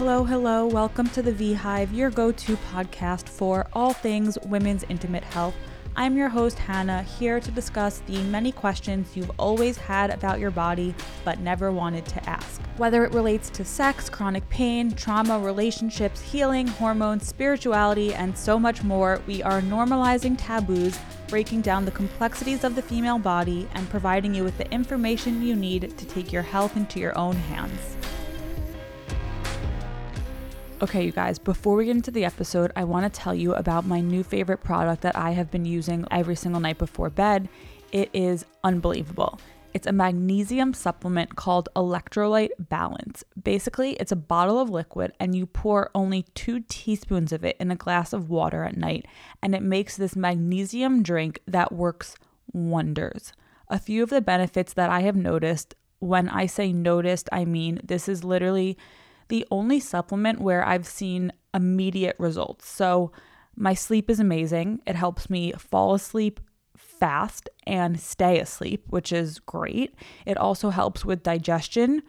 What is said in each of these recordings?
Hello, hello. Welcome to the V Hive, your go to podcast for all things women's intimate health. I'm your host, Hannah, here to discuss the many questions you've always had about your body but never wanted to ask. Whether it relates to sex, chronic pain, trauma, relationships, healing, hormones, spirituality, and so much more, we are normalizing taboos, breaking down the complexities of the female body, and providing you with the information you need to take your health into your own hands. Okay, you guys, before we get into the episode, I want to tell you about my new favorite product that I have been using every single night before bed. It is unbelievable. It's a magnesium supplement called Electrolyte Balance. Basically, it's a bottle of liquid, and you pour only two teaspoons of it in a glass of water at night, and it makes this magnesium drink that works wonders. A few of the benefits that I have noticed when I say noticed, I mean this is literally the only supplement where I've seen immediate results. So, my sleep is amazing. It helps me fall asleep fast and stay asleep, which is great. It also helps with digestion.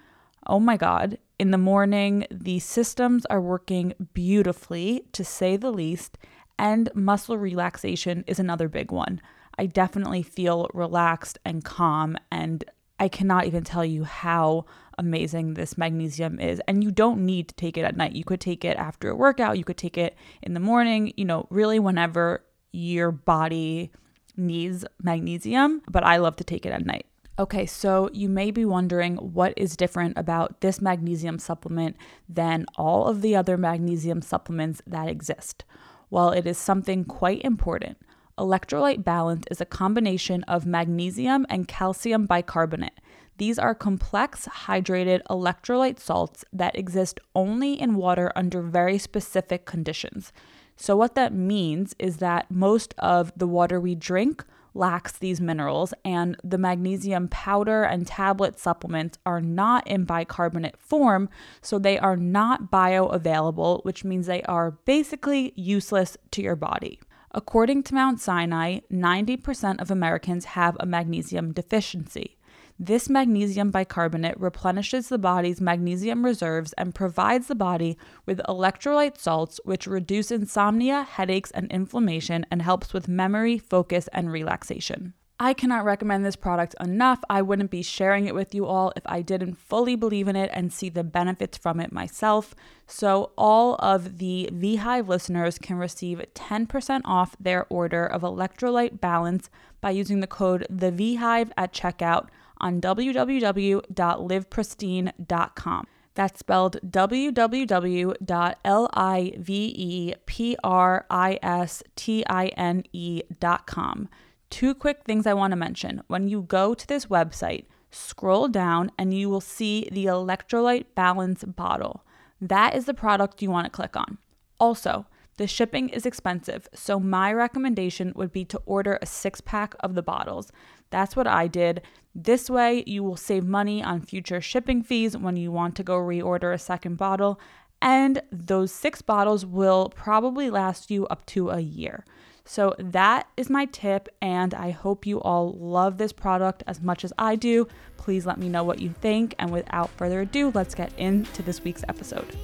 Oh my God. In the morning, the systems are working beautifully, to say the least, and muscle relaxation is another big one. I definitely feel relaxed and calm, and I cannot even tell you how amazing this magnesium is. And you don't need to take it at night. You could take it after a workout, you could take it in the morning, you know, really whenever your body needs magnesium. But I love to take it at night. Okay, so you may be wondering what is different about this magnesium supplement than all of the other magnesium supplements that exist. Well, it is something quite important. Electrolyte Balance is a combination of magnesium and calcium bicarbonate. These are complex hydrated electrolyte salts that exist only in water under very specific conditions. So, what that means is that most of the water we drink lacks these minerals, and the magnesium powder and tablet supplements are not in bicarbonate form, so they are not bioavailable, which means they are basically useless to your body. According to Mount Sinai, 90% of Americans have a magnesium deficiency. This magnesium bicarbonate replenishes the body's magnesium reserves and provides the body with electrolyte salts, which reduce insomnia, headaches, and inflammation and helps with memory, focus, and relaxation. I cannot recommend this product enough. I wouldn't be sharing it with you all if I didn't fully believe in it and see the benefits from it myself. So, all of the V Hive listeners can receive 10% off their order of electrolyte balance by using the code the V Hive at checkout on www.livepristine.com. That's spelled www.livepristine.com. Two quick things I want to mention. When you go to this website, scroll down and you will see the electrolyte balance bottle. That is the product you want to click on. Also, the shipping is expensive, so my recommendation would be to order a six pack of the bottles. That's what I did. This way, you will save money on future shipping fees when you want to go reorder a second bottle, and those six bottles will probably last you up to a year. So, that is my tip, and I hope you all love this product as much as I do. Please let me know what you think, and without further ado, let's get into this week's episode.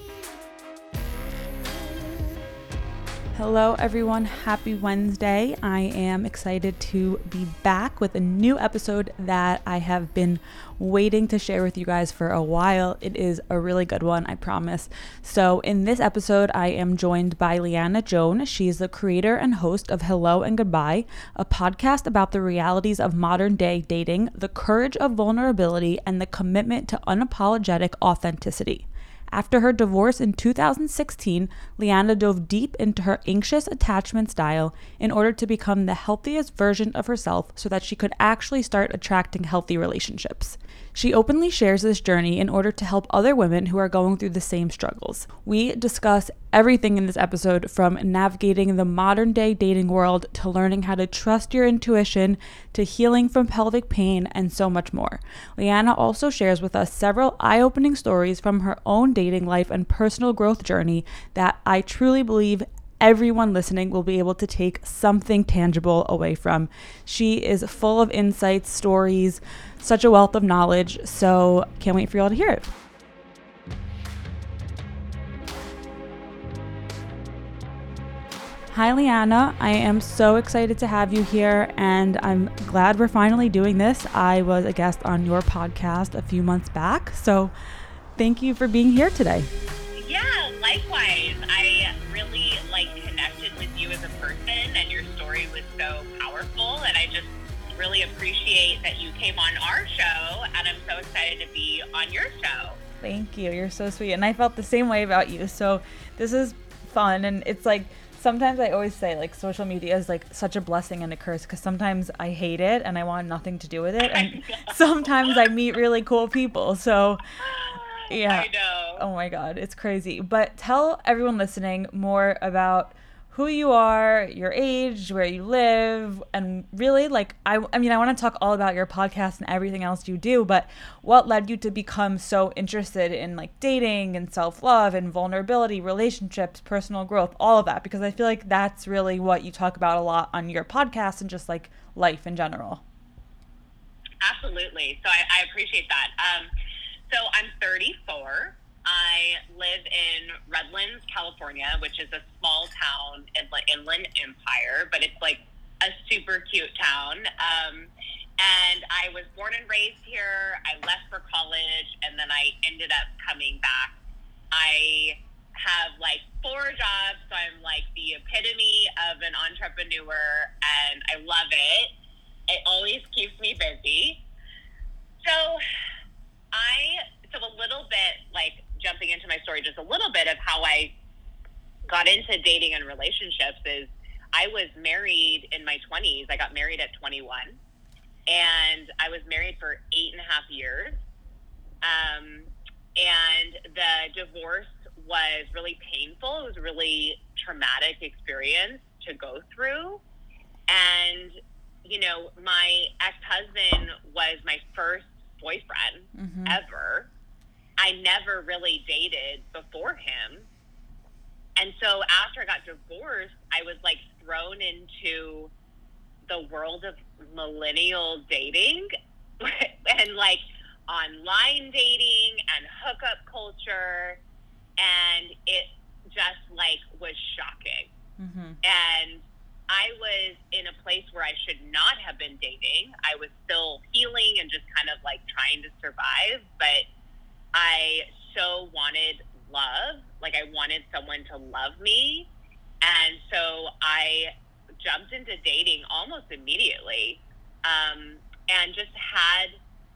Hello, everyone. Happy Wednesday. I am excited to be back with a new episode that I have been waiting to share with you guys for a while. It is a really good one, I promise. So, in this episode, I am joined by Leanna Joan. She's the creator and host of Hello and Goodbye, a podcast about the realities of modern day dating, the courage of vulnerability, and the commitment to unapologetic authenticity. After her divorce in 2016, Leanna dove deep into her anxious attachment style in order to become the healthiest version of herself so that she could actually start attracting healthy relationships. She openly shares this journey in order to help other women who are going through the same struggles. We discuss everything in this episode from navigating the modern day dating world to learning how to trust your intuition to healing from pelvic pain and so much more. Leanna also shares with us several eye opening stories from her own dating life and personal growth journey that I truly believe everyone listening will be able to take something tangible away from. She is full of insights, stories, such a wealth of knowledge. So, can't wait for you all to hear it. Hi, Leanna. I am so excited to have you here, and I'm glad we're finally doing this. I was a guest on your podcast a few months back, so thank you for being here today. Yeah, likewise. I appreciate that you came on our show, and I'm so excited to be on your show. Thank you. You're so sweet. And I felt the same way about you. So this is fun. And it's like, sometimes I always say like social media is like such a blessing and a curse because sometimes I hate it and I want nothing to do with it. And sometimes I meet really cool people. So yeah. I know. Oh my God. It's crazy. But tell everyone listening more about who you are, your age, where you live, and really like I I mean I want to talk all about your podcast and everything else you do, but what led you to become so interested in like dating and self-love and vulnerability, relationships, personal growth, all of that because I feel like that's really what you talk about a lot on your podcast and just like life in general. Absolutely. So I, I appreciate that. Um, so I'm 34. I live in Redlands, California, which is a small town in the Inland Empire, but it's like a super cute town. Um, and I was born and raised here. I left for college, and then I ended up coming back. I have like four jobs, so I'm like the epitome of an entrepreneur, and I love it. It always keeps me busy. So I so a little bit like jumping into my story just a little bit of how I got into dating and relationships is I was married in my 20s. I got married at 21, and I was married for eight and a half years. Um, and the divorce was really painful. It was a really traumatic experience to go through. And, you know, my ex husband was my first boyfriend mm-hmm. ever. I never really dated before him. And so after I got divorced, I was like thrown into the world of millennial dating and like online dating and hookup culture. And it just like was shocking. Mm-hmm. And I was in a place where I should not have been dating. I was still healing and just kind of like trying to survive. But I so wanted love. Like I wanted someone to love me. And so I jumped into dating almost immediately um, and just had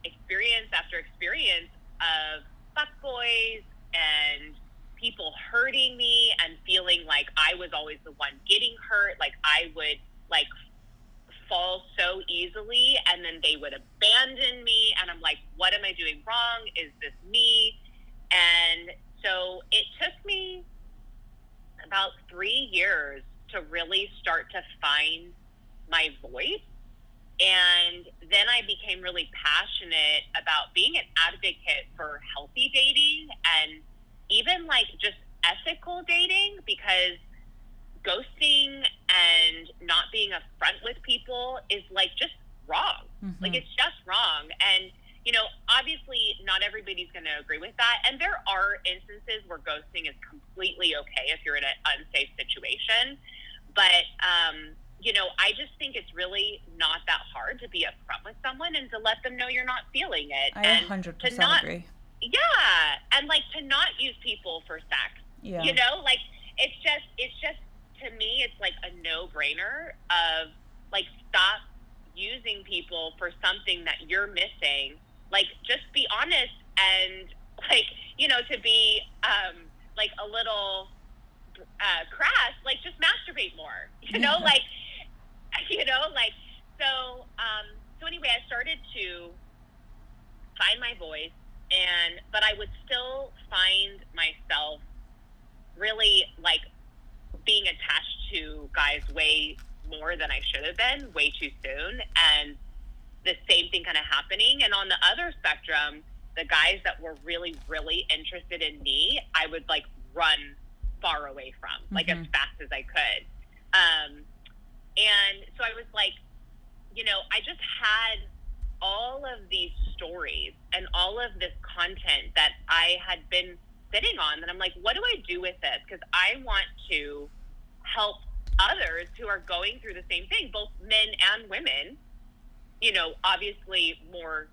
experience after experience of fuckboys and people hurting me and feeling like I was always the one getting hurt. Like I would like fall so easily and then they would abandon me and I'm like, what am I doing wrong? Is this me? And so it took me about three years to really start to find my voice. And then I became really passionate about being an advocate for healthy dating and even like just ethical dating because ghosting and not being upfront with people is like just wrong. Mm-hmm. Like it's just wrong. And, you know, obviously not everybody's going to agree with that. And there are instances where ghosting is completely okay if you're in an unsafe situation. But, um, you know, I just think it's really not that hard to be upfront with someone and to let them know you're not feeling it. I and 100% to not, agree. Yeah. And like to not use people for sex. Yeah. You know, like it's just, it's just to me, it's like a no brainer of like stop using people for something that you're missing. Like just be honest and like you know to be um, like a little uh, crass. Like just masturbate more. You know, like you know, like so. Um, so anyway, I started to find my voice, and but I would still find myself really like being attached to guys way more than I should have been, way too soon, and the same thing kind of happening. And on the other spectrum, the guys that were really, really interested in me, I would like run far away from, like mm-hmm. as fast as I could. Um, and so I was like, you know, I just had all of these stories and all of this content that I had been sitting on that I'm like, what do I do with this? Because I want to help others who are going through the same thing, both men and women. You know, obviously more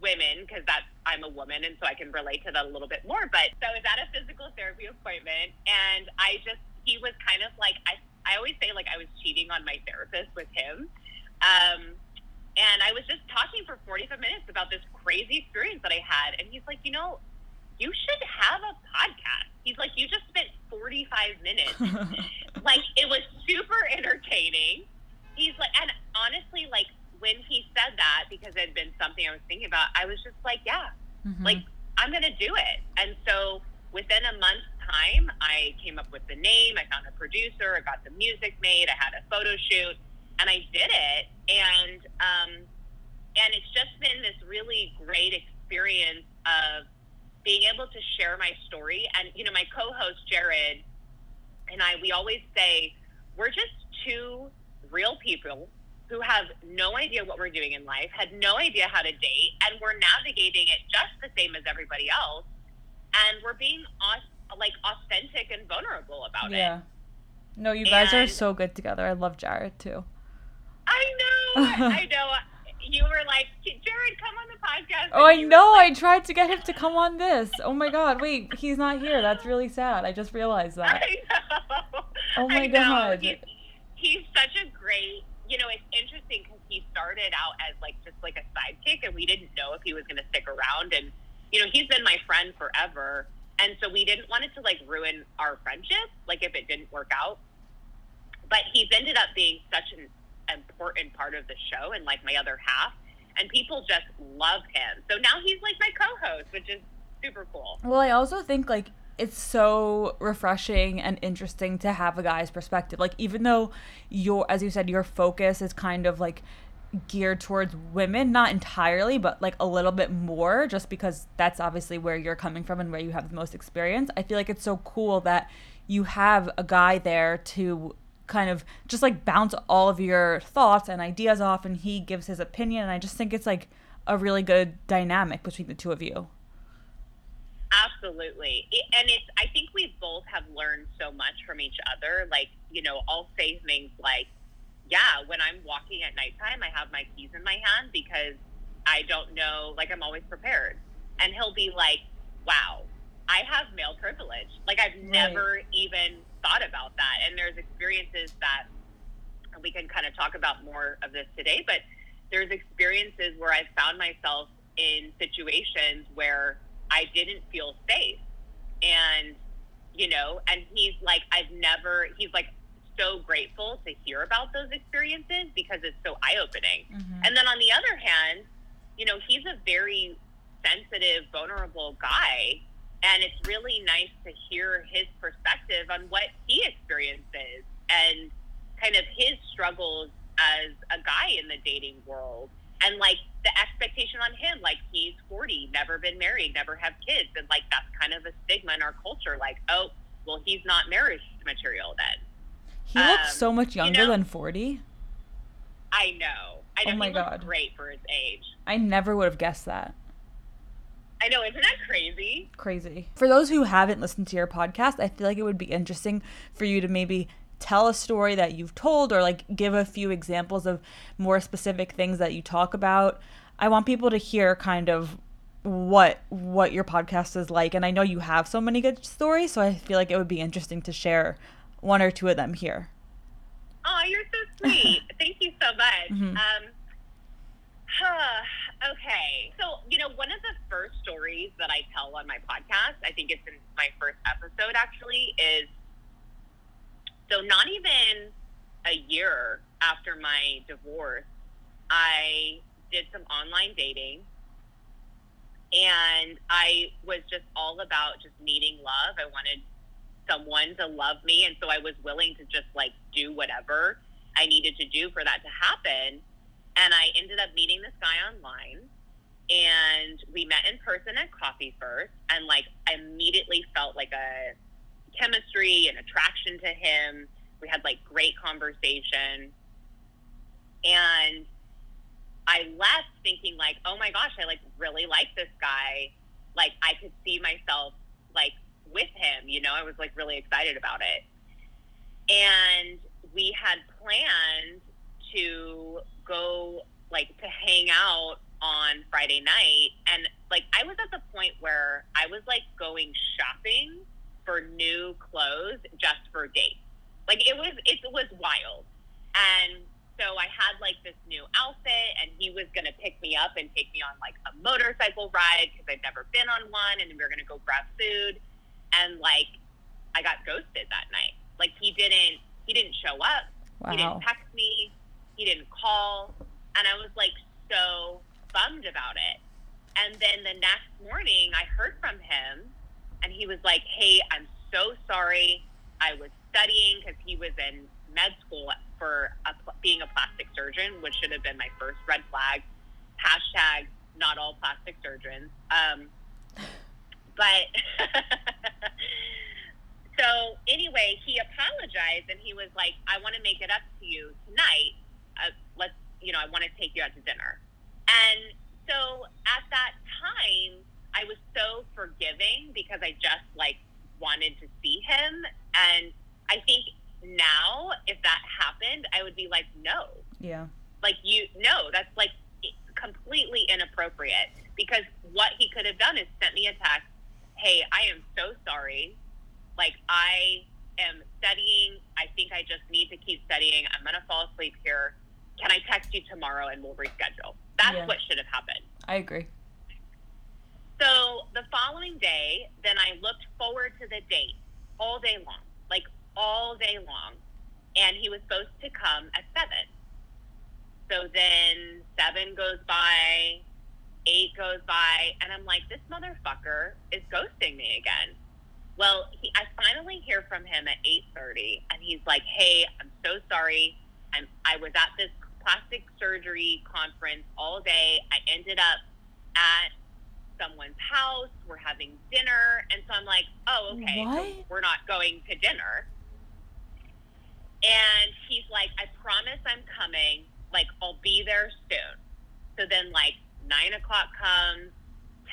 women because that's I'm a woman and so I can relate to that a little bit more. But so I was at a physical therapy appointment and I just he was kind of like I I always say like I was cheating on my therapist with him. Um, and I was just talking for 45 minutes about this crazy experience that I had. And he's like, you know, you should have a podcast. He's like, you just spent 45 minutes. like, it was super entertaining. He's like, and honestly, like, when he said that, because it had been something I was thinking about, I was just like, yeah, mm-hmm. like, I'm going to do it. And so within a month's time, I came up with the name, I found a producer, I got the music made, I had a photo shoot and I did it, and um, and it's just been this really great experience of being able to share my story. And you know, my co-host Jared and I, we always say we're just two real people who have no idea what we're doing in life, had no idea how to date, and we're navigating it just the same as everybody else. And we're being like authentic and vulnerable about yeah. it. Yeah. No, you guys and, are so good together. I love Jared too. I know. I know. You were like, Jared, come on the podcast. Oh, I know. Like, I tried to get him to come on this. Oh my God. Wait, he's not here. That's really sad. I just realized that. I know. Oh my God. He's, he's such a great, you know, it's interesting because he started out as like just like a sidekick and we didn't know if he was going to stick around. And, you know, he's been my friend forever. And so we didn't want it to like ruin our friendship, like if it didn't work out. But he's ended up being such an important part of the show and like my other half. And people just love him. So now he's like my co host, which is super cool. Well, I also think like it's so refreshing and interesting to have a guy's perspective. Like even though your as you said, your focus is kind of like geared towards women, not entirely, but like a little bit more, just because that's obviously where you're coming from and where you have the most experience. I feel like it's so cool that you have a guy there to kind of just like bounce all of your thoughts and ideas off and he gives his opinion and I just think it's like a really good dynamic between the two of you. Absolutely. And it's I think we both have learned so much from each other. Like, you know, I'll say things like, Yeah, when I'm walking at nighttime I have my keys in my hand because I don't know like I'm always prepared. And he'll be like, Wow, I have male privilege. Like I've right. never even thought about that. And there's experiences that we can kind of talk about more of this today, but there's experiences where I've found myself in situations where I didn't feel safe. And, you know, and he's like, I've never, he's like so grateful to hear about those experiences because it's so eye opening. Mm-hmm. And then on the other hand, you know, he's a very sensitive, vulnerable guy and it's really nice to hear his perspective on what he experiences and kind of his struggles as a guy in the dating world. And like the expectation on him like he's 40 never been married never have kids. And like that's kind of a stigma in our culture like oh well he's not marriage material then. He um, looks so much younger you know, than 40 i know. I know. Oh my he god. great for his age. I never would have guessed that I know, isn't that crazy? Crazy. For those who haven't listened to your podcast, I feel like it would be interesting for you to maybe tell a story that you've told or like give a few examples of more specific things that you talk about. I want people to hear kind of what what your podcast is like and I know you have so many good stories, so I feel like it would be interesting to share one or two of them here. Oh, you're so sweet. Thank you so much. Mm-hmm. Um, okay. So, you know, one of the first stories that I tell on my podcast, I think it's in my first episode actually, is so not even a year after my divorce, I did some online dating and I was just all about just needing love. I wanted someone to love me. And so I was willing to just like do whatever I needed to do for that to happen. And I ended up meeting this guy online and we met in person at coffee first and like I immediately felt like a chemistry and attraction to him. We had like great conversation. And I left thinking like, oh my gosh, I like really like this guy. Like I could see myself like with him, you know, I was like really excited about it. And we had planned to go like to hang out on Friday night and like I was at the point where I was like going shopping for new clothes just for dates. Like it was it was wild. And so I had like this new outfit and he was going to pick me up and take me on like a motorcycle ride because I'd never been on one and we were going to go grab food and like I got ghosted that night. Like he didn't he didn't show up. Wow. He didn't text me. He didn't call. And I was like so bummed about it. And then the next morning I heard from him and he was like, "Hey, I'm so sorry. I was studying because he was in med school for a, being a plastic surgeon, which should have been my first red flag. Hashtag not all plastic surgeons. Um, but so anyway, he apologized and he was like, "I want to make it up to you tonight. Uh, let's, you know, I want to take you out to dinner." And so at that time, I was so forgiving because I just like wanted to see him, and I think now if that happened, I would be like, "No, Yeah. like you no that's like completely inappropriate. Because what he could have done is sent me a text hey i am so sorry. Like i am studying. I think i just need to keep studying. I'm gonna fall asleep here can i text you tomorrow and we'll reschedule that's Yeah. what should have happened I agree. so the following day, then I looked forward to the date all day long, like all day long. And he was supposed to come at seven. So then seven goes by, eight goes by, and I'm like, this motherfucker is ghosting me again. Well, he, I finally hear from him at 8:30, and he's like, "Hey, I'm so sorry. I'm I was at this plastic surgery conference all day. I ended up at someone's house. We're having dinner. And so I'm like, oh, okay. so we're not going to dinner. And he's like, I promise I'm coming. Like, I'll be there soon. So then, like, nine o'clock comes,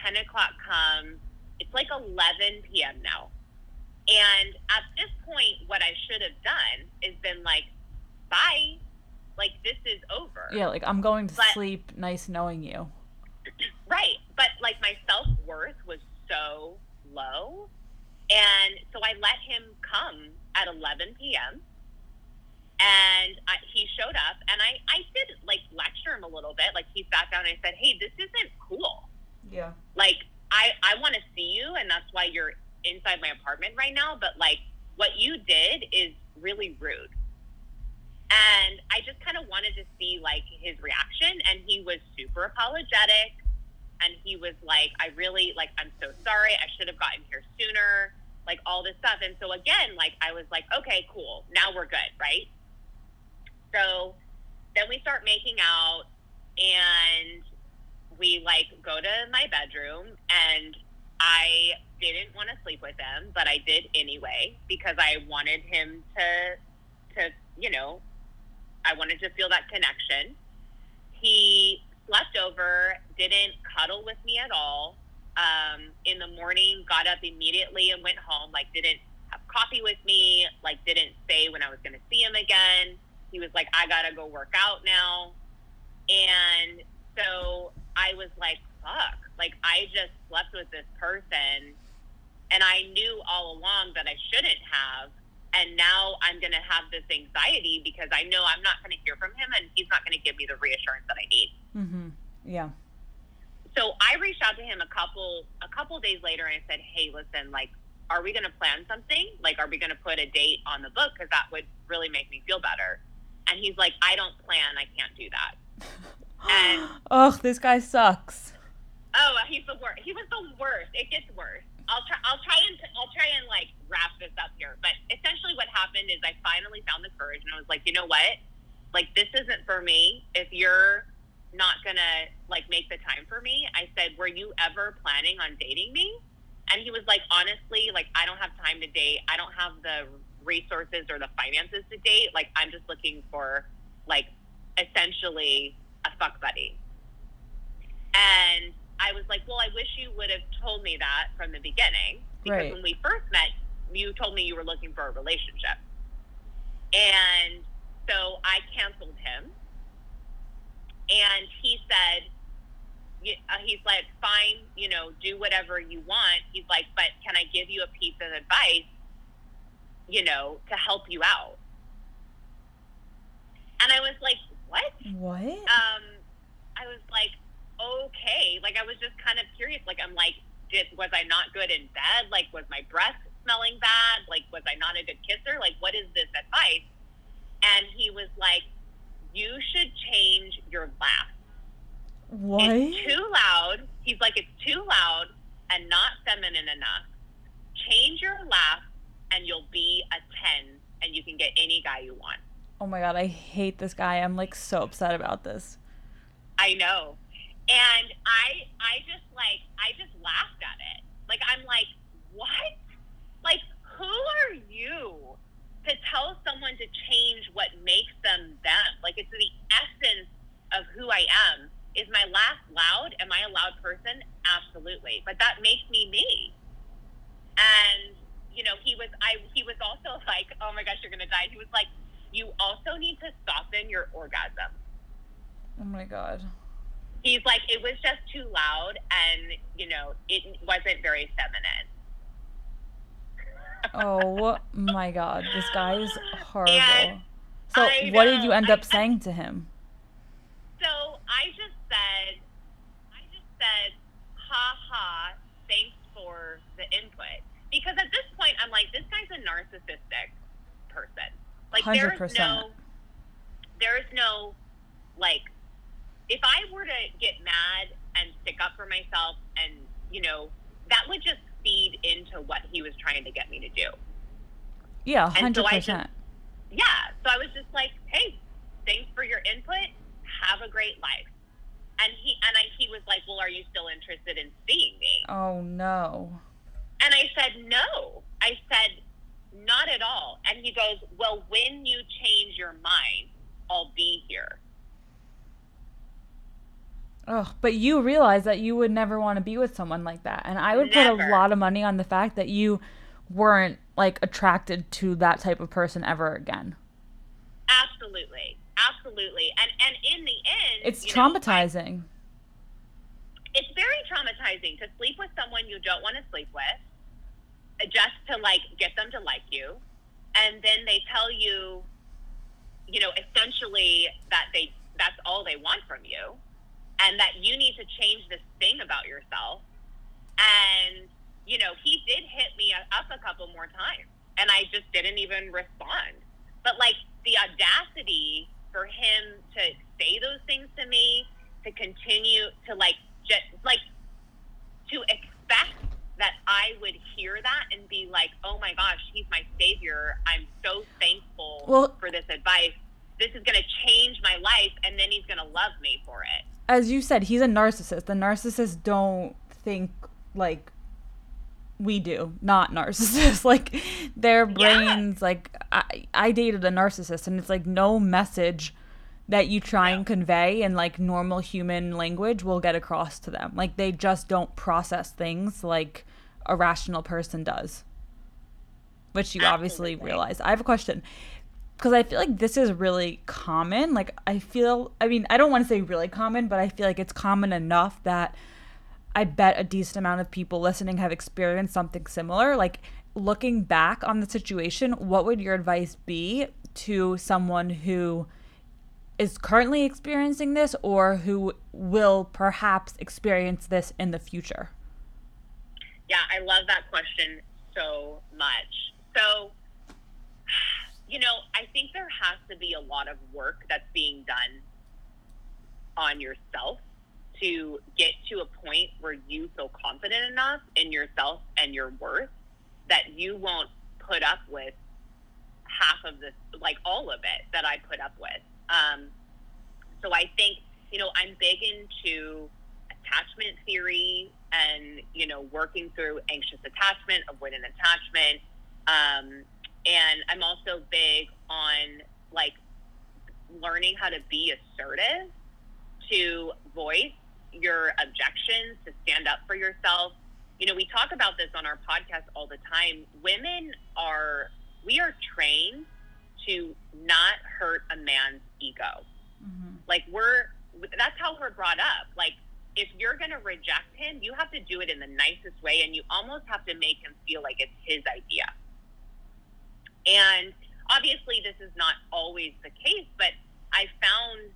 10 o'clock comes. It's like 11 p.m. now. And at this point, what I should have done is been like, bye. Like, this is over. Yeah, like I'm going to But- sleep. Nice knowing you. Right. But like my self worth was so low. And so I let him come at 11 p.m. And I, he showed up and I, I did like lecture him a little bit. Like he sat down and I said, Hey, this isn't cool. Yeah. Like I, I want to see you and that's why you're inside my apartment right now. But like what you did is really rude. And I just kind of wanted to see like his reaction and he was super apologetic and he was like, I really like I'm so sorry. I should have gotten here sooner, like all this stuff. And so again, like I was like, okay, cool. Now we're good, right? So then we start making out and we like go to my bedroom and I didn't want to sleep with him, but I did anyway because I wanted him to to, you know, I wanted to feel that connection. He slept over, didn't cuddle with me at all. Um, in the morning, got up immediately and went home. Like, didn't have coffee with me. Like, didn't say when I was going to see him again. He was like, I got to go work out now. And so I was like, fuck. Like, I just slept with this person. And I knew all along that I shouldn't have. And now I'm going to have this anxiety because I know I'm not going to hear from him and he's not going to give me the reassurance that I need Mm-hmm. Yeah. so I reached out to him a couple a couple days later and I said, "Hey, listen, like, are we going to plan something? Like, are we going to put a date on the book? Because that would really make me feel better." And he's like, "I don't plan. I can't do that." And- oh, this guy sucks. Oh, he's the worst. He was the worst. It gets worse. I'll try. I'll try and I'll try and like wrap this up here. But essentially, what happened is I finally found the courage, and I was like, you know what? Like this isn't for me. If you're not gonna like make the time for me, I said, were you ever planning on dating me? And he was like, honestly, like I don't have time to date. I don't have the resources or the finances to date. Like I'm just looking for like essentially a fuck buddy. And I was like, well, I wish you would have told me that from the beginning. Because Right. when we first met, you told me you were looking for a relationship. And so I canceled him. And he said, uh, he's like, fine, you know, do whatever you want. He's like, but can I give you a piece of advice, you know, to help you out? And I was like, what? What? Um, I was like, okay. Like, I was just kind of curious. Like, I'm like, did, was I not good in bed? Like, was my breath smelling bad? Like, was I not a good kisser? Like, what is this advice? And he was like, you should change your laugh. What? It's too loud. He's like, it's too loud and not feminine enough. Change your laugh and you'll be a 10 and you can get any guy you want. Oh my God, I hate this guy. I'm like so upset about this. I know. And I I just like I just laughed at it. Like I'm like, what? Like who are you to tell someone to change what makes them them? Like it's the essence of who I am. Is my laugh loud? Am I a loud person? Absolutely. But that makes me me. And you know, he was I he was also like, oh my gosh, you're gonna die. He was like, you also need to soften your orgasm. Oh my god. He's like, it was just too loud, and you know, it wasn't very feminine. oh my god, this guy is horrible. And so, I what did you end I- up saying to him? So I just said, I just said, ha ha, thanks for the input. Because at this point, I'm like, this guy's a narcissistic person. Like, there's 100%. no, there's no, like, if I were to get mad and stick up for myself and, you know, that would just feed into what he was trying to get me to do. Yeah, And so hundred percent. Yeah. So I was just like, hey, thanks for your input. Have a great life. And he and I, he was like, well, are you still interested in seeing me? Oh no. And I said, no. I said, not at all. And he goes, well, when you change your mind, I'll be here. Oh, but you realize that you would never want to be with someone like that. And I would put a lot of money on the fact that you weren't like attracted to that type of person ever again. Absolutely. Absolutely. And and in the end, It's you know, traumatizing. it's very traumatizing to sleep with someone you don't want to sleep with uh, just to like get them to like you and then they tell you you know essentially that they that's all they want from you and that you need to change this thing about yourself and you know he did hit me up a couple more times and i just didn't even respond but like the audacity for him to say those things to me to continue to like just like to expect that I would hear that and be like, "Oh my gosh, he's my savior. I'm so thankful Well- for this advice. This is going to change my life and then he's going to love me for it." As you said, he's a narcissist. The narcissists don't think like we do, not narcissists. like their Yeah. brains like I I dated a narcissist and it's like no message that you try and convey in like normal human language will get across to them. Like they just don't process things like a rational person does. Which you obviously realize. I have a question. Because I feel like this is really common. Like, I feel, I mean, I don't want to say really common, but I feel like it's common enough that I bet a decent amount of people listening have experienced something similar. Like, looking back on the situation, what would your advice be to someone who is currently experiencing this or who will perhaps experience this in the future? Yeah, I love that question so much. So, you know, I think there has to be a lot of work that's being done on yourself to get to a point where you feel confident enough in yourself and your worth that you won't put up with half of this, like all of it that I put up with. Um, so I think, you know, I'm big into attachment theory and, you know, working through anxious attachment, avoidant attachment. Um, and I'm also big on like learning how to be assertive, to voice your objections, to stand up for yourself. You know, we talk about this on our podcast all the time. Women are, we are trained to not hurt a man's ego. Mm-hmm. Like we're that's how we're brought up. Like if you're going to reject him, you have to do it in the nicest way and you almost have to make him feel like it's his idea. And obviously this is not always the case, but I found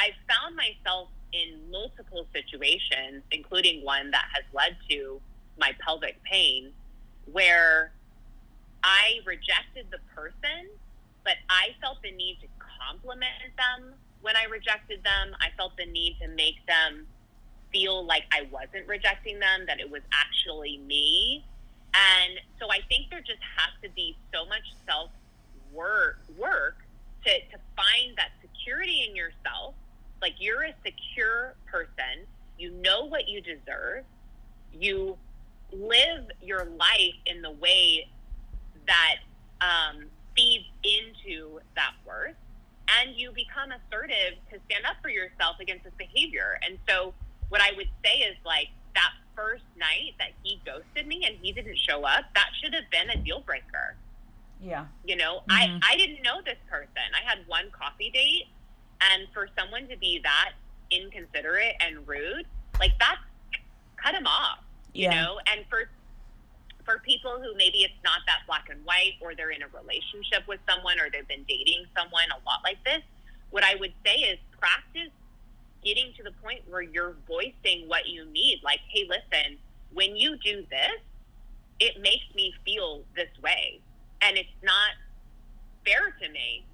I found myself in multiple situations, including one that has led to my pelvic pain, where I rejected the person, but I felt the need to compliment them when I rejected them. I felt the need to make them feel like I wasn't rejecting them, that it was actually me. And so I think there just has to be so much self work to, to find that security in yourself. Like you're a secure person, you know what you deserve, you live your life in the way that um, feeds into that worth, and you become assertive to stand up for yourself against this behavior. And so what I would say is like first night that he ghosted me and he didn't show up, that should have been a deal breaker. Yeah. You know, mm-hmm. I, I didn't know this person. I had one coffee date and for someone to be that inconsiderate and rude, like that's cut him off. You yeah. know, and for for people who maybe it's not that black and white or they're in a relationship with someone or they've been dating someone a lot like this, what I would say is practice getting to the point where you're voicing what you need. Like, hey, listen, when you do this, it makes me feel this way. And it's not fair to me.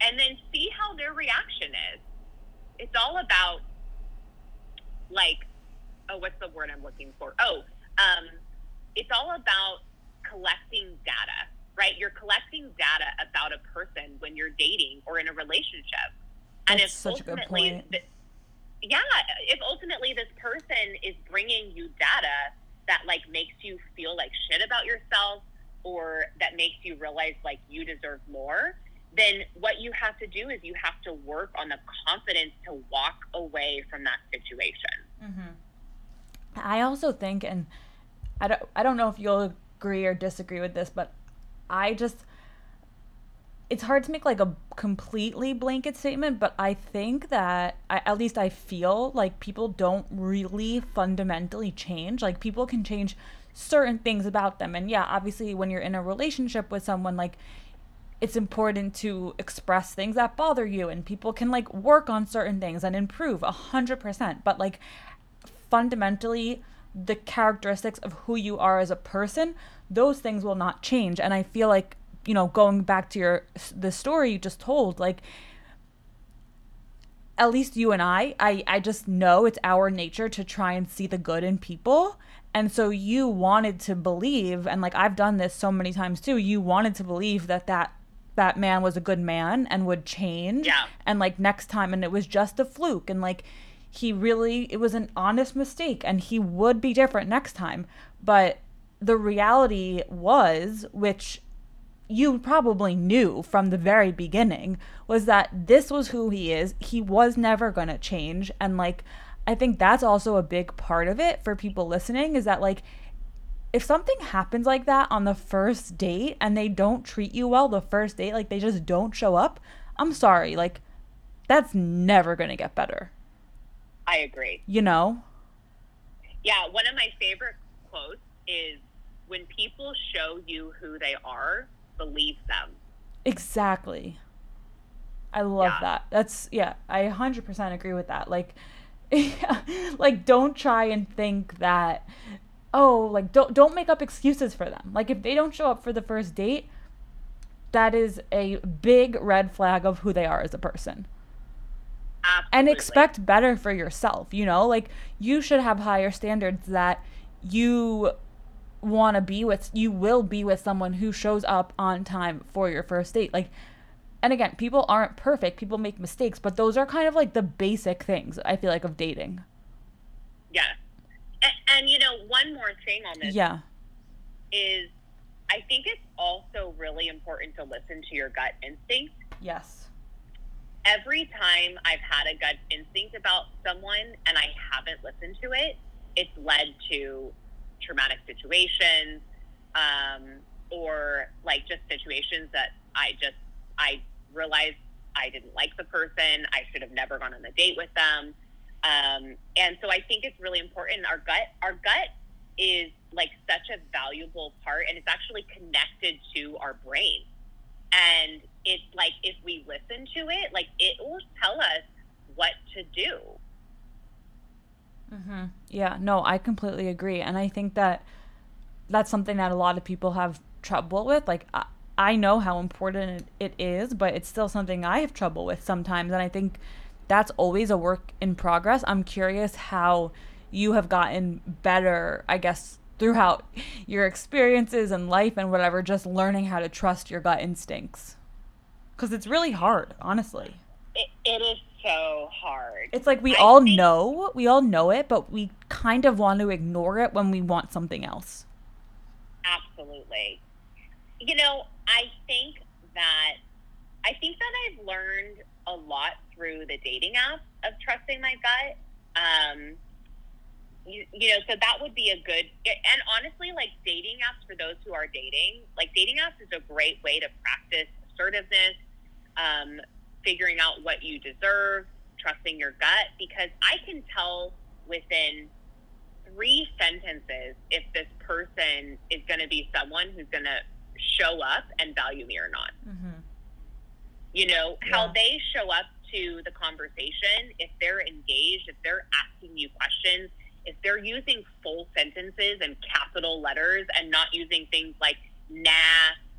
And then see how their reaction is. It's all about, like, oh, what's the word I'm looking for? Oh, um, it's all about collecting data, right? You're collecting data about a person when you're dating or in a relationship. That's and if such ultimately, a good point. yeah, if ultimately this person is bringing you data that like makes you feel like shit about yourself or that makes you realize like you deserve more, then what you have to do is you have to work on the confidence to walk away from that situation. Mm-hmm. I also think, and I don't, I don't know if you'll agree or disagree with this, but I just it's hard to make like a completely blanket statement, but I think that I, at least I feel like people don't really fundamentally change. Like people can change certain things about them. And yeah, obviously when you're in a relationship with someone like it's important to express things that bother you and people can like work on certain things and improve a hundred percent. But like fundamentally the characteristics of who you are as a person, those things will not change. And I feel like you know, going back to your the story you just told, like at least you and I, I I just know it's our nature to try and see the good in people. And so you wanted to believe and like I've done this so many times too. You wanted to believe that that that man was a good man and would change. Yeah. And like next time and it was just a fluke and like he really it was an honest mistake and he would be different next time. But the reality was which you probably knew from the very beginning was that this was who he is. He was never going to change. And like, I think that's also a big part of it for people listening is that like, if something happens like that on the first date and they don't treat you well the first date, like they just don't show up, I'm sorry. Like, that's never going to get better. I agree. You know? Yeah. One of my favorite quotes is when people show you who they are, believe them. Exactly. I love yeah. that. That's yeah, I 100% agree with that. Like yeah, like don't try and think that oh, like don't don't make up excuses for them. Like if they don't show up for the first date, that is a big red flag of who they are as a person. Absolutely. And expect better for yourself, you know? Like you should have higher standards that you want to be with you will be with someone who shows up on time for your first date like and again people aren't perfect people make mistakes but those are kind of like the basic things i feel like of dating. Yeah. And, and you know one more thing on this yeah. is i think it's also really important to listen to your gut instinct. Yes. Every time i've had a gut instinct about someone and i haven't listened to it it's led to traumatic situations um, or like just situations that I just I realized I didn't like the person. I should have never gone on a date with them. Um, and so I think it's really important. Our gut, our gut is like such a valuable part, and it's actually connected to our brain. And it's like if we listen to it, like it will tell us what to do. Mm-hmm. Yeah, no, I completely agree, and I think that that's something that a lot of people have trouble with. Like, I, I know how important it is, but it's still something I have trouble with sometimes, and I think that's always a work in progress. I'm curious how you have gotten better, I guess, throughout your experiences and life and whatever, just learning how to trust your gut instincts. Because it's really hard, honestly. It, it is so hard. It's like we I all think- know, we all know it, but we kind of want to ignore it when we want something else. Absolutely. You know, I think that I think that I've learned a lot through the dating apps of trusting my gut. Um, you, you know, so that would be a good, and honestly, like dating apps for those who are dating, like dating apps is a great way to practice assertiveness, um, figuring out what you deserve, trusting your gut, because I can tell within three sentences if this person is going to be someone who's going to show up and value me or not. Mm-hmm. You know, yeah. how they show up to the conversation, if they're engaged, if they're asking you questions, if they're using full sentences and capital letters and not using things like nah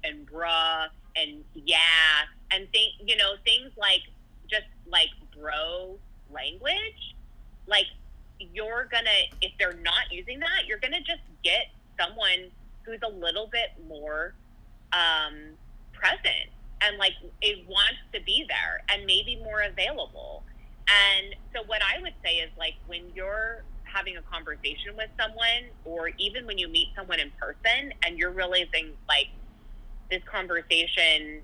and bruh and yeah and think you know things like just like bro language like you're gonna if they're not using that you're gonna just get someone who's a little bit more um, present and like it wants to be there and maybe more available. And so what i would say is like when you're having a conversation with someone or even when you meet someone in person and you're realizing like this conversation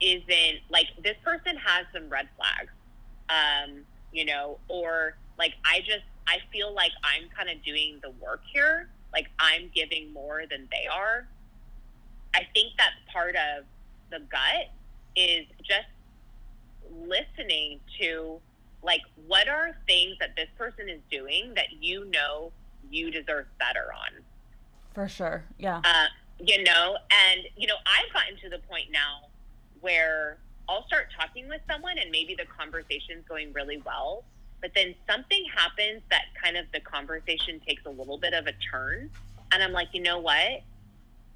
isn't like this person has some red flags um you know or like i just i feel like i'm kind of doing the work here like i'm giving more than they are. I think that's part of the gut is just listening to like what are things that this person is doing that you know you deserve better on. For sure yeah. Uh, you know and you know i've gotten to the point now where i'll start talking with someone and maybe the conversation's going really well but then something happens that kind of the conversation takes a little bit of a turn and i'm like you know what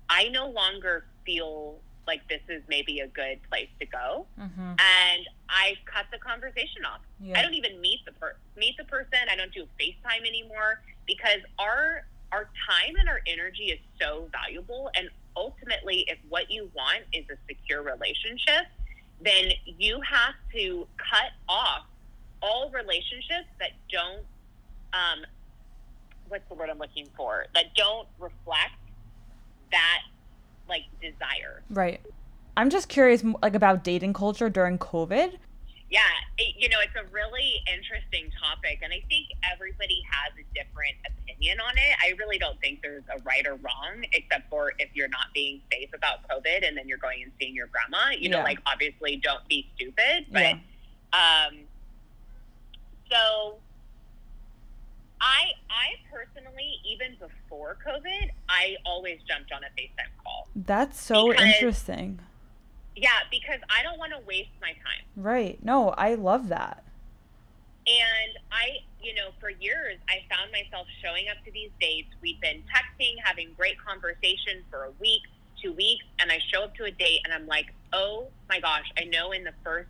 i no longer feel like this is maybe a good place to go mm-hmm. and i cut the conversation off yeah. i don't even meet the per- meet the person i don't do facetime anymore because our our time and our energy is so valuable and ultimately if what you want is a secure relationship then you have to cut off all relationships that don't um, what's the word i'm looking for that don't reflect that like desire. Right. I'm just curious, like about dating culture during COVID. Yeah, it, you know, it's a really interesting topic, and I think everybody has a different opinion on it. I really don't think there's a right or wrong, except for if you're not being safe about COVID and then you're going and seeing your grandma. You yeah. know, like obviously, don't be stupid, but yeah. um, so I I personally, even before COVID, I always jumped on a FaceTime call. That's so interesting. Yeah, because I don't want to waste my time. Right. No, I love that. And I, you know, for years, I found myself showing up to these dates. We've been texting, having great conversation for a week, two weeks, and I show up to a date and I'm like, oh my gosh, I know in the first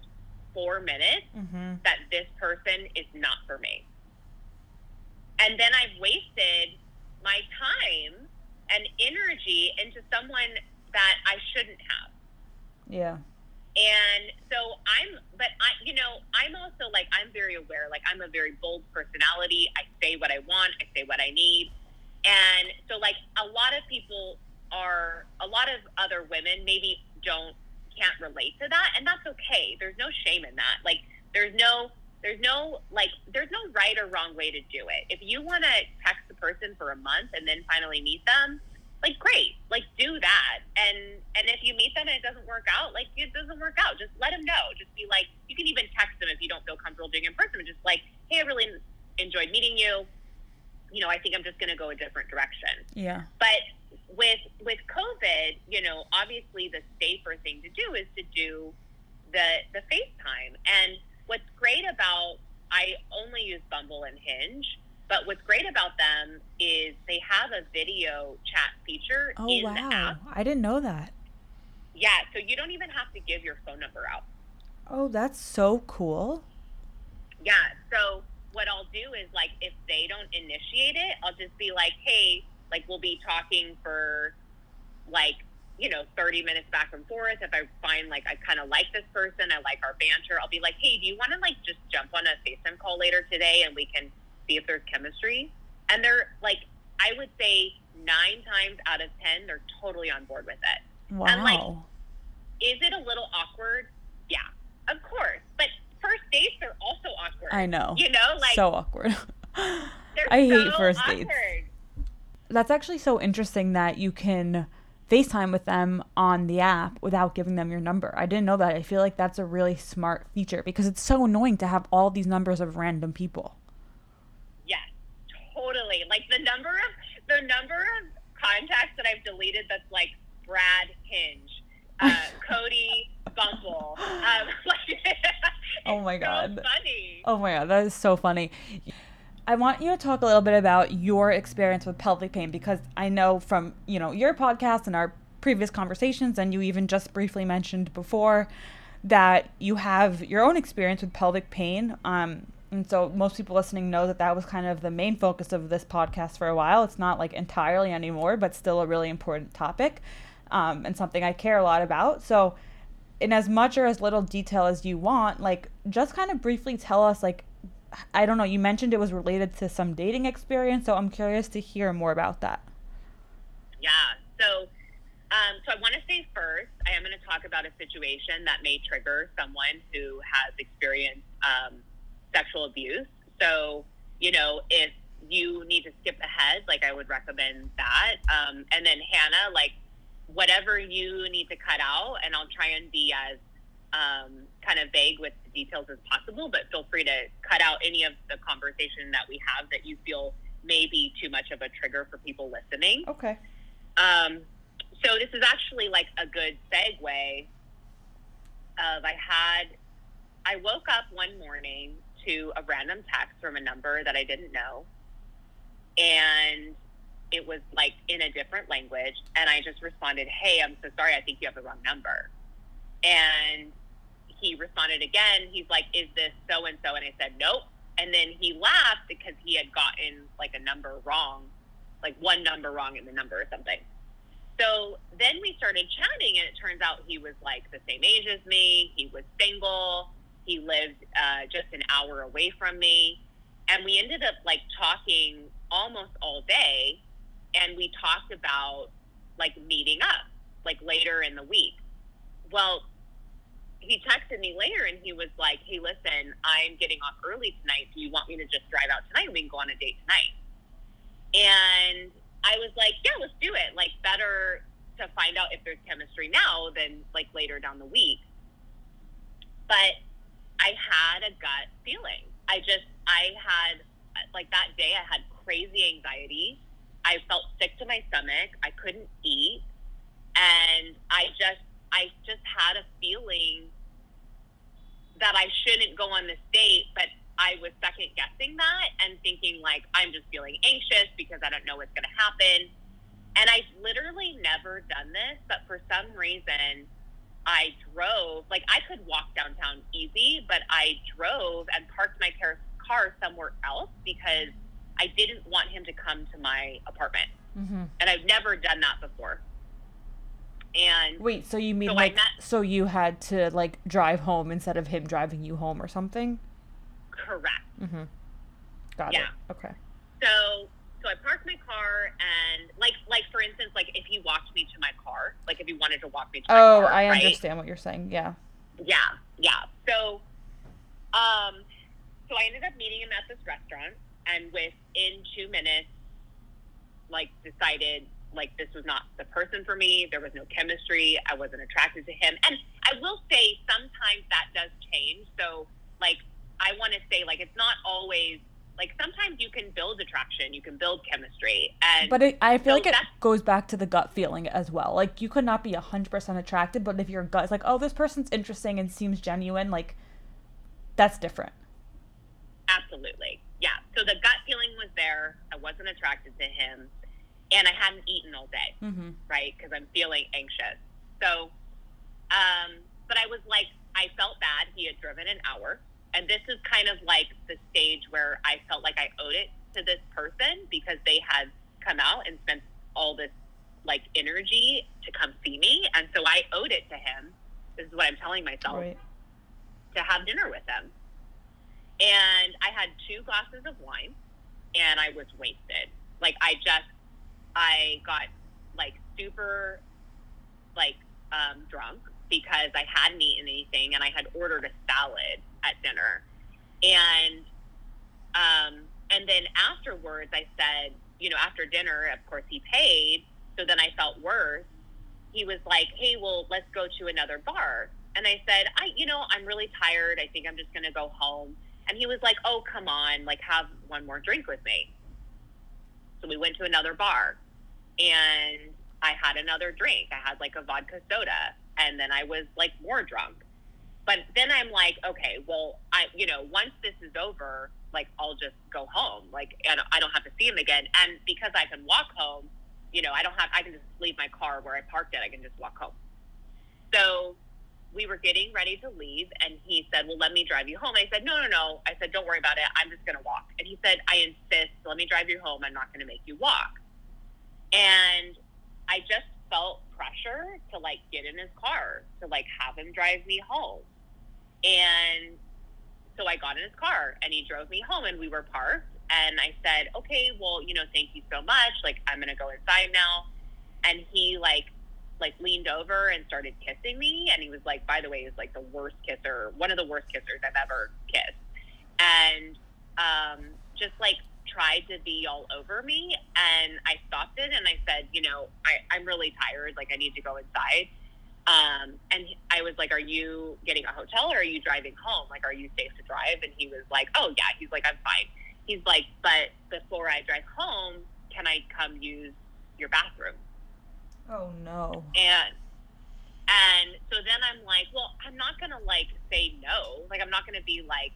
four minutes mm-hmm. that this person is not for me and then I've wasted my time and energy into someone that I shouldn't have. Yeah. And so I'm, but I, you know, I'm also like, I'm very aware, like, I'm a very bold personality. I say what I want, I say what I need. And so, like, a lot of people are, a lot of other women maybe don't, can't relate to that. And that's okay. There's no shame in that. Like, there's no, there's no like there's no right or wrong way to do it. If you want to text the person for a month and then finally meet them, like great, like do that. And and if you meet them and it doesn't work out, like it doesn't work out. Just let them know. Just be like, you can even text them if you don't feel comfortable doing it in person. Just like, hey, I really enjoyed meeting you. You know, I think I'm just going to go a different direction. Yeah. But with with COVID, you know, obviously the safer thing to do is to do the the FaceTime. And what's great about I only use Bumble and Hinge, but what's great about them is they have a video chat feature Oh in wow. the app. I didn't know that. Yeah, so you don't even have to give your phone number out. Oh, that's so cool. Yeah, so what I'll do is like if they don't initiate it, I'll just be like, "Hey, like we'll be talking for like, you know, 30 minutes back and forth. If I find like I kind of like this person, I like our banter, I'll be like, "Hey, do you want to like just jump on a FaceTime call later today and we can see if there's chemistry?" And they're like I would say 9 times out of 10 they're totally on board with it. Wow. like, Is it a little awkward? Yeah, of course. But first dates are also awkward. I know. You know, like so awkward. I hate so first awkward. dates. That's actually so interesting that you can FaceTime with them on the app without giving them your number. I didn't know that. I feel like that's a really smart feature because it's so annoying to have all these numbers of random people. Totally. Like the number of the number of contacts that I've deleted that's like Brad Hinge, uh, Cody Bumble. Um, like, Oh my God. So funny. Oh my god, that is so funny. I want you to talk a little bit about your experience with pelvic pain because I know from, you know, your podcast and our previous conversations and you even just briefly mentioned before that you have your own experience with pelvic pain. Um and so most people listening know that that was kind of the main focus of this podcast for a while. It's not like entirely anymore, but still a really important topic um, and something I care a lot about. So in as much or as little detail as you want, like just kind of briefly tell us like I don't know, you mentioned it was related to some dating experience, so I'm curious to hear more about that. Yeah. So, um, so I want to say first, I am going to talk about a situation that may trigger someone who has experienced um, sexual abuse. So, you know, if you need to skip ahead, like I would recommend that. Um, and then Hannah, like whatever you need to cut out, and I'll try and be as um, kind of vague with the details as possible, but feel free to cut out any of the conversation that we have that you feel may be too much of a trigger for people listening. Okay. Um, so this is actually like a good segue of I had I woke up one morning to a random text from a number that I didn't know and it was like in a different language and I just responded, "Hey, I'm so sorry. I think you have the wrong number." And he responded again. He's like, "Is this so and so?" And I said, "Nope." And then he laughed because he had gotten like a number wrong, like one number wrong in the number or something. So then we started chatting, and it turns out he was like the same age as me. He was single. He lived uh, just an hour away from me. And we ended up like talking almost all day. And we talked about like meeting up like later in the week. Well, he texted me later and he was like, Hey, listen, I'm getting off early tonight. Do you want me to just drive out tonight? And we can go on a date tonight. And I was like, yeah, let's do it. Like, better to find out if there's chemistry now than like later down the week. But I had a gut feeling. I just, I had, like, that day, I had crazy anxiety. I felt sick to my stomach. I couldn't eat. And I just, I just had a feeling that I shouldn't go on this date, but I was second guessing that and thinking like I'm just feeling anxious because I don't know what's going to happen. And I've literally never done this, but for some reason I drove like I could walk downtown easy, but I drove and parked my car car somewhere else because I didn't want him to come to my apartment. Mm-hmm. And I've never done that before. And Wait, so you mean So I like met- so you had to like drive home instead of him driving you home or something? correct. Mm-hmm. Got Yeah. it. Okay. So so I parked my car and like like for instance like if he walked me to my car like if he wanted to walk me to my car. Oh, car I right? understand what you're saying. Yeah. yeah yeah so um so I ended up meeting him at this restaurant and within two minutes like decided like this was not the person for me. There was no chemistry. I wasn't attracted to him. And I will say sometimes that does change. So like I want to say like it's not always like sometimes you can build attraction, you can build chemistry, and but it, I feel so like it goes back to the gut feeling as well. Like you could not be hundred percent attracted, but if your gut is like, oh, this person's interesting and seems genuine, like that's different. Absolutely. Yeah. So the gut feeling was there. I wasn't attracted to him. And I hadn't eaten all day, Mm-hmm. right? Because I'm feeling anxious. So, um, but I was like, I felt bad. He had driven an hour. And this is kind of like the stage where I felt like I owed it to this person because they had come out and spent all this like energy to come see me. And so I owed it to him. This is what I'm telling myself Right. to have dinner with them. And I had two glasses of wine and I was wasted. Like I just I got like super like um, drunk because I hadn't eaten anything and I had ordered a salad at dinner. And um and then afterwards I said, you know, after dinner, of course he paid, so then I felt worse. He was like, "Hey, well, let's go to another bar." And I said, "I, you know, I'm really tired. I think I'm just going to go home." And he was like, "Oh, come on, like have one more drink with me." So we went to another bar, and I had another drink. I had like a vodka soda, and then I was like more drunk. But then I'm like, okay, well, I, you know, once this is over, like I'll just go home, like, and I don't have to see him again. And because I can walk home, you know, I don't have, I can just leave my car where I parked it. I can just walk home. So we were getting ready to leave, and he said, well, let me drive you home. I said, no, no, no. I said, don't worry about it. I'm just going to walk. And he said, I insist. Let me drive you home. I'm not going to make you walk. And I just felt pressure to like get in his car to like have him drive me home. And so I got in his car and he drove me home and we were parked and I said, "Okay, well, you know, thank you so much. Like I'm going to go inside now." And he like like leaned over and started kissing me and he was like, "By the way, he's like the worst kisser, one of the worst kissers I've ever kissed." And um just like tried to be all over me and I stopped it and I said, you know, I, I'm really tired, like I need to go inside. Um, and I was like, are you getting a hotel or are you driving home? Like, are you safe to drive? And he was like, oh yeah. He's like, I'm fine. He's like, but before I drive home, can I come use your bathroom? Oh no. And and so then I'm like, well, I'm not gonna like say no. Like I'm not gonna be like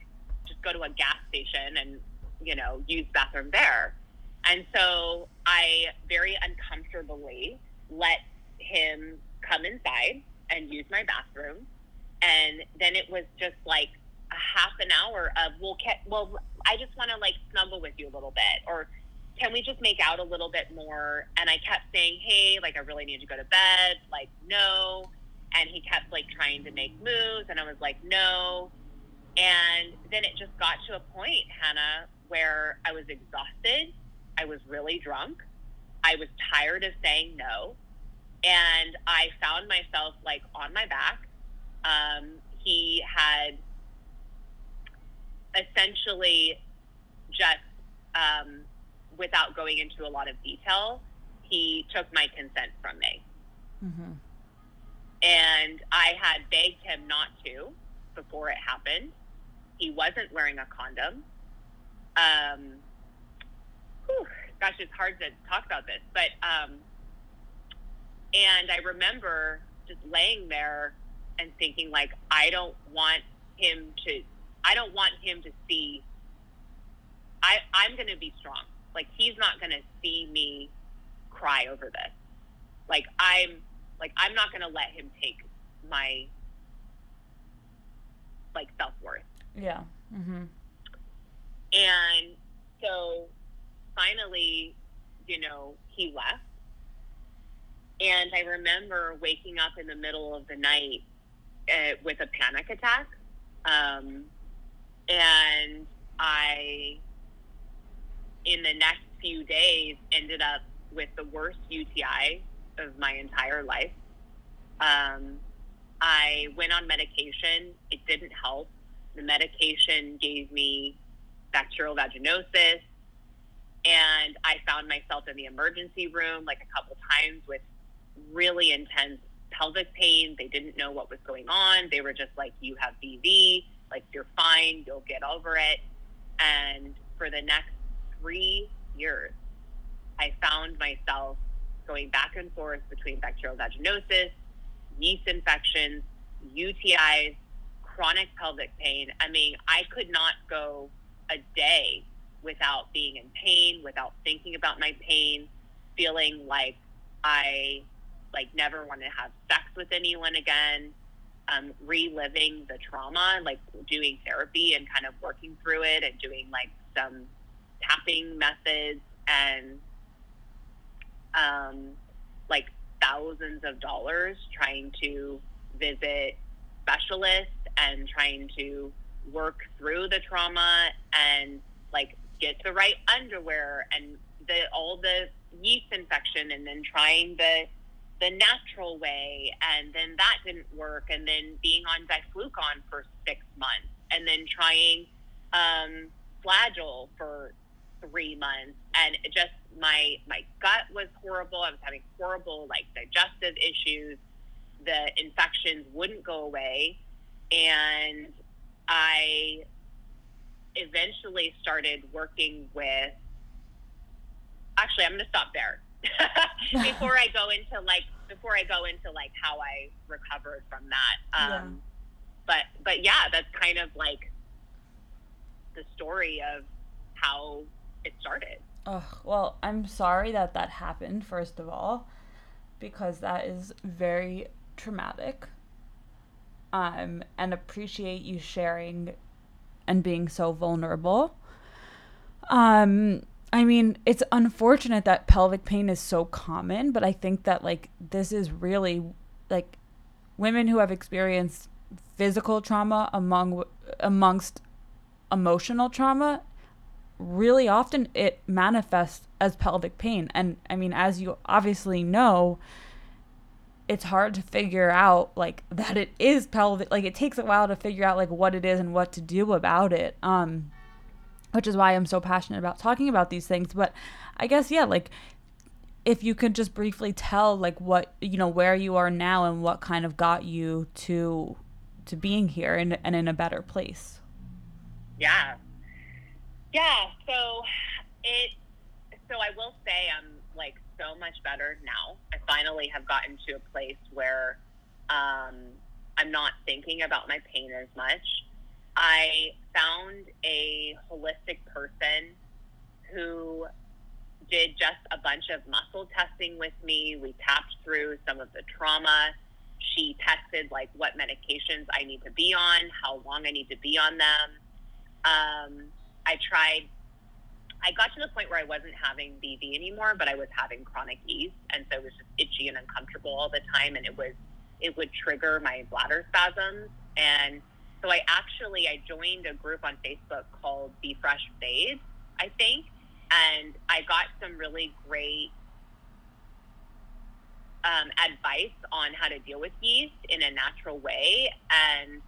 just go to a gas station and you know use bathroom there. And so I very uncomfortably let him come inside and use my bathroom. And then it was just like a half an hour of well, ca well, I just want to like snuggle with you a little bit, or can we just make out a little bit more? And I kept saying, hey, like I really need to go to bed. Like no. And he kept like trying to make moves, and I was like no. And then it just got to a point, Hannah, where I was exhausted. I was really drunk. I was tired of saying no. And I found myself like on my back. Um, he had essentially just, um, without going into a lot of detail, he took my consent from me. Mm-hmm. And I had begged him not to before it happened. He wasn't wearing a condom. Um, whew, gosh, it's hard to talk about this, but um, and I remember just laying there and thinking like, I don't want him to, I don't want him to see. I I'm gonna be strong. Like he's not gonna see me cry over this. Like I'm like I'm not gonna let him take my like self worth. Yeah. Mm-hmm. And so finally, you know, he left. And I remember waking up in the middle of the night uh, with a panic attack. Um, and I, in the next few days, ended up with the worst UTI of my entire life. Um, I went on medication. It didn't help. The medication gave me bacterial vaginosis. And I found myself in the emergency room like a couple times with really intense pelvic pain. They didn't know what was going on. They were just like, you have BV, like you're fine, you'll get over it. And for the next three years, I found myself going back and forth between bacterial vaginosis, yeast infections, UTIs, chronic pelvic pain. I mean, I could not go a day without being in pain, without thinking about my pain, feeling like I like never want to have sex with anyone again, um, reliving the trauma, like doing therapy and kind of working through it and doing like some tapping methods and um, like thousands of dollars trying to visit specialists and trying to work through the trauma and like get the right underwear and the all the yeast infection and then trying the the natural way. And then that didn't work. And then being on diflucan for six months and then trying um, flagyl for three months. And it just my my gut was horrible. I was having horrible like digestive issues. The infections wouldn't go away. And i eventually started working with actually i'm going to stop there before i go into like before i go into like how i recovered from that um yeah. but but yeah that's kind of like the story of how it started. Oh, well, I'm sorry that that happened, first of all, because that is very traumatic. Um, and appreciate you sharing and being so vulnerable. Um, I mean, it's unfortunate that pelvic pain is so common, but I think that like this is really like women who have experienced physical trauma among amongst emotional trauma really often it manifests as pelvic pain. And I mean, as you obviously know, it's hard to figure out like that it is pelvic like it takes a while to figure out like what it is and what to do about it um which is why I'm so passionate about talking about these things. But I guess yeah like if you could just briefly tell like what you know where you are now and what kind of got you to to being here and, and in a better place. Yeah. Yeah, so it so I will say I'm like so much better now. I finally have gotten to a place where um, I'm not thinking about my pain as much. I found a holistic person who did just a bunch of muscle testing with me. We tapped through some of the trauma. She tested like what medications I need to be on, how long I need to be on them. Um, I tried. I got to the point where I wasn't having BV anymore, but I was having chronic yeast, and so it was just itchy and uncomfortable all the time, and it was it would trigger my bladder spasms. And so I actually I joined a group on Facebook called Be Fresh Babe, I think, and I got some really great um, advice on how to deal with yeast in a natural way, and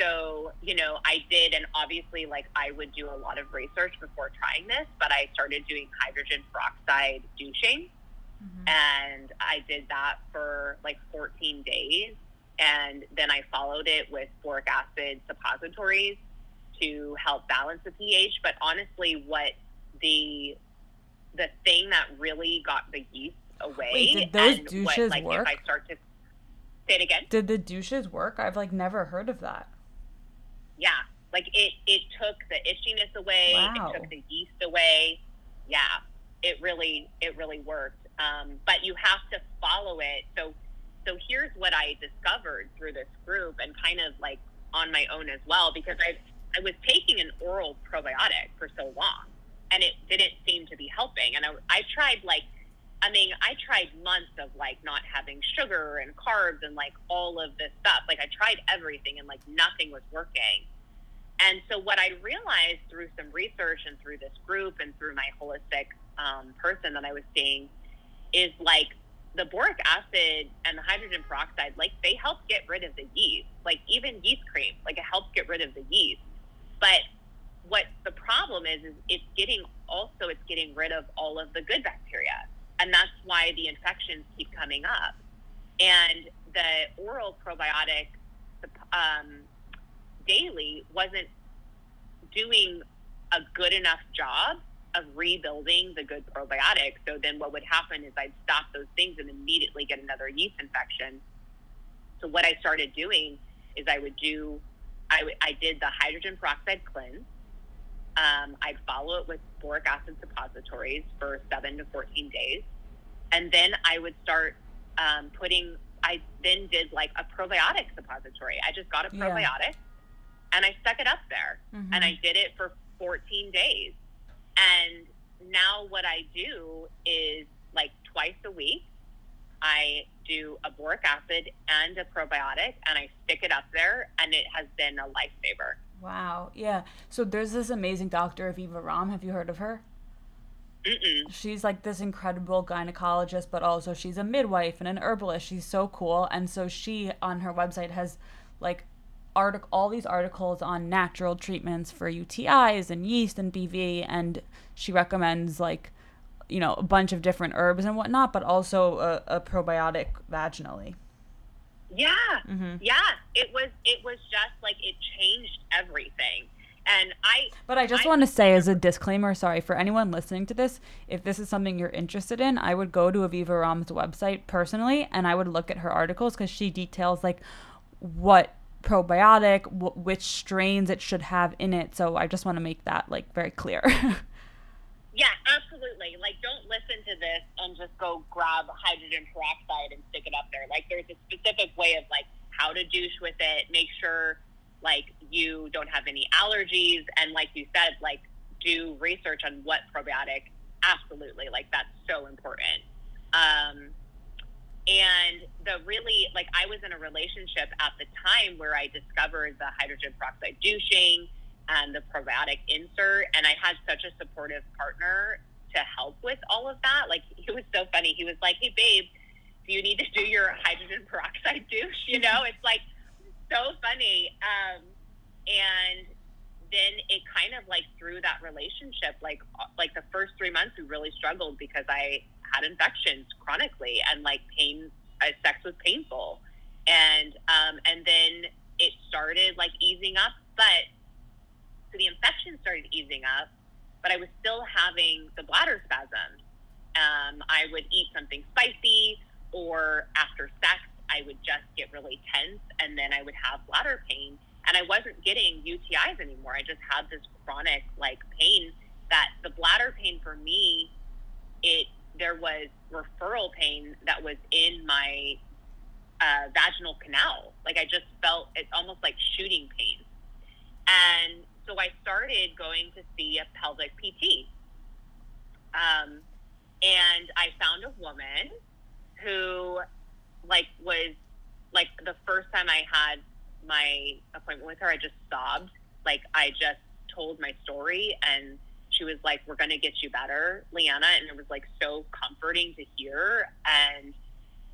so, you know, I did, and obviously, like, I would do a lot of research before trying this, but I started doing hydrogen peroxide douching. Mm-hmm. And I did that for like 14 days. And then I followed it with boric acid suppositories to help balance the pH. But honestly, what the the thing that really got the yeast away Wait, did those douches what, like, work? If I start to say it again, did the douches work? I've like never heard of that yeah, like it it took the itchiness away. Wow. It took the yeast away. Yeah, it really it really worked. Um, but you have to follow it. So so here's what I discovered through this group and kind of like on my own as well because I I was taking an oral probiotic for so long and it didn't seem to be helping. And I, I tried like I mean, I tried months of like not having sugar and carbs and like all of this stuff. Like I tried everything and like nothing was working. And so what I realized through some research and through this group and through my holistic um, person that I was seeing is like the boric acid and the hydrogen peroxide, like they help get rid of the yeast. Like even yeast cream, like it helps get rid of the yeast. But what the problem is is it's getting also it's getting rid of all of the good bacteria, and that's why the infections keep coming up. And the oral probiotic um, daily wasn't doing a good enough job of rebuilding the good probiotics. So then what would happen is I'd stop those things and immediately get another yeast infection. So what I started doing is I would do, I, w- I did the hydrogen peroxide cleanse. Um, I'd follow it with boric acid suppositories for seven to 14 days. And then I would start um, putting, I then did like a probiotic suppository. I just got a probiotic yeah. And I stuck it up there mm-hmm. and I did it for 14 days. And now what I do is like twice a week, I do a boric acid and a probiotic and I stick it up there and it has been a lifesaver. Wow. Yeah. So there's this amazing doctor, Aviva Romm. Have you heard of her? Mm-mm. She's like this incredible gynecologist, but also she's a midwife and an herbalist. She's so cool. And so she on her website has like article all these articles on natural treatments for UTIs and yeast and BV and she recommends like you know a bunch of different herbs and whatnot but also a, a probiotic vaginally. Yeah. Mm-hmm. yeah. It was it was just like it changed everything. And I But I just I, want to say as a disclaimer, sorry, for anyone listening to this, if this is something you're interested in, I would go to Aviva Romm's website personally and I would look at her articles cuz she details like what probiotic, which strains it should have in it. So I just want to make that like very clear. yeah, absolutely. Like, don't listen to this and just go grab hydrogen peroxide and stick it up there. Like, there's a specific way of like how to douche with it. Make sure like you don't have any allergies, and like you said, like do research on what probiotic. Absolutely, like that's so important. Um, and the really, like, I was in a relationship at the time where I discovered the hydrogen peroxide douching and the probiotic insert. And I had such a supportive partner to help with all of that. Like, it was so funny. He was like, hey, babe, do you need to do your hydrogen peroxide douche? You know, it's like so funny. Um, and then it kind of like through that relationship, like like the first three months, we really struggled because I had infections chronically and like pain uh, sex was painful. And um, and then it started like easing up but so the infection started easing up but i was still having the bladder spasms. Um, i would eat something spicy or after sex i would just get really tense and then i would have bladder pain and i wasn't getting utis anymore i just had this chronic like pain that the bladder pain for me it there was referral pain that was in my uh, vaginal canal. Like I just felt it's almost like shooting pain. And so I started going to see a pelvic PT. Um, and I found a woman who, like, was like the first time I had my appointment with her, I just sobbed. Like, I just told my story and she was like, "We're gonna get you better, Leanna," and it was like so comforting to hear. And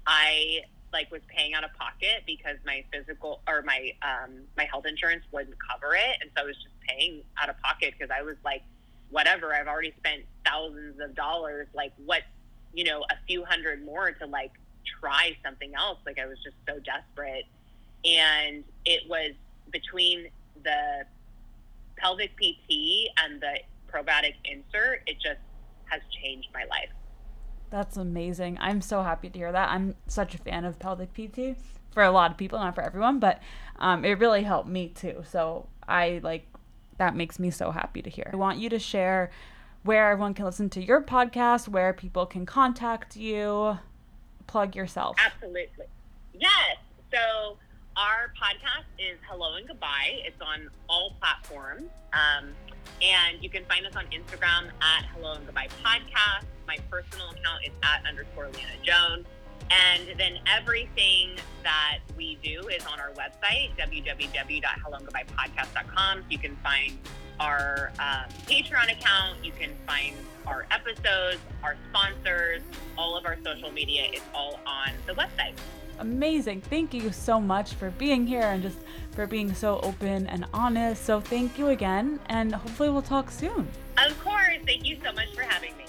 I like was paying out of pocket because my physical or my um, my health insurance wouldn't cover it, and so I was just paying out of pocket because I was like, "Whatever, I've already spent thousands of dollars. Like, what, you know, a few hundred more to like try something else." Like, I was just so desperate, and it was between the pelvic PT and the probiotic insert, it just has changed my life. That's amazing. I'm so happy to hear that. I'm such a fan of pelvic PT for a lot of people, not for everyone, but um, it really helped me too. So I like that makes me so happy to hear. I want you to share where everyone can listen to your podcast, where people can contact you, plug yourself. Absolutely. Yes. So our podcast is Hello and Goodbye. It's on all platforms. Um, and you can find us on Instagram at Hello and Goodbye Podcast. My personal account is at underscore Leanna Joan. And then everything that we do is on our website, www.helloandgoodbyepodcast.com. You can find our um, Patreon account. You can find our episodes, our sponsors, all of our social media is all on the website. Amazing. Thank you so much for being here and just for being so open and honest. So thank you again, and hopefully we'll talk soon. Of course. Thank you so much for having me.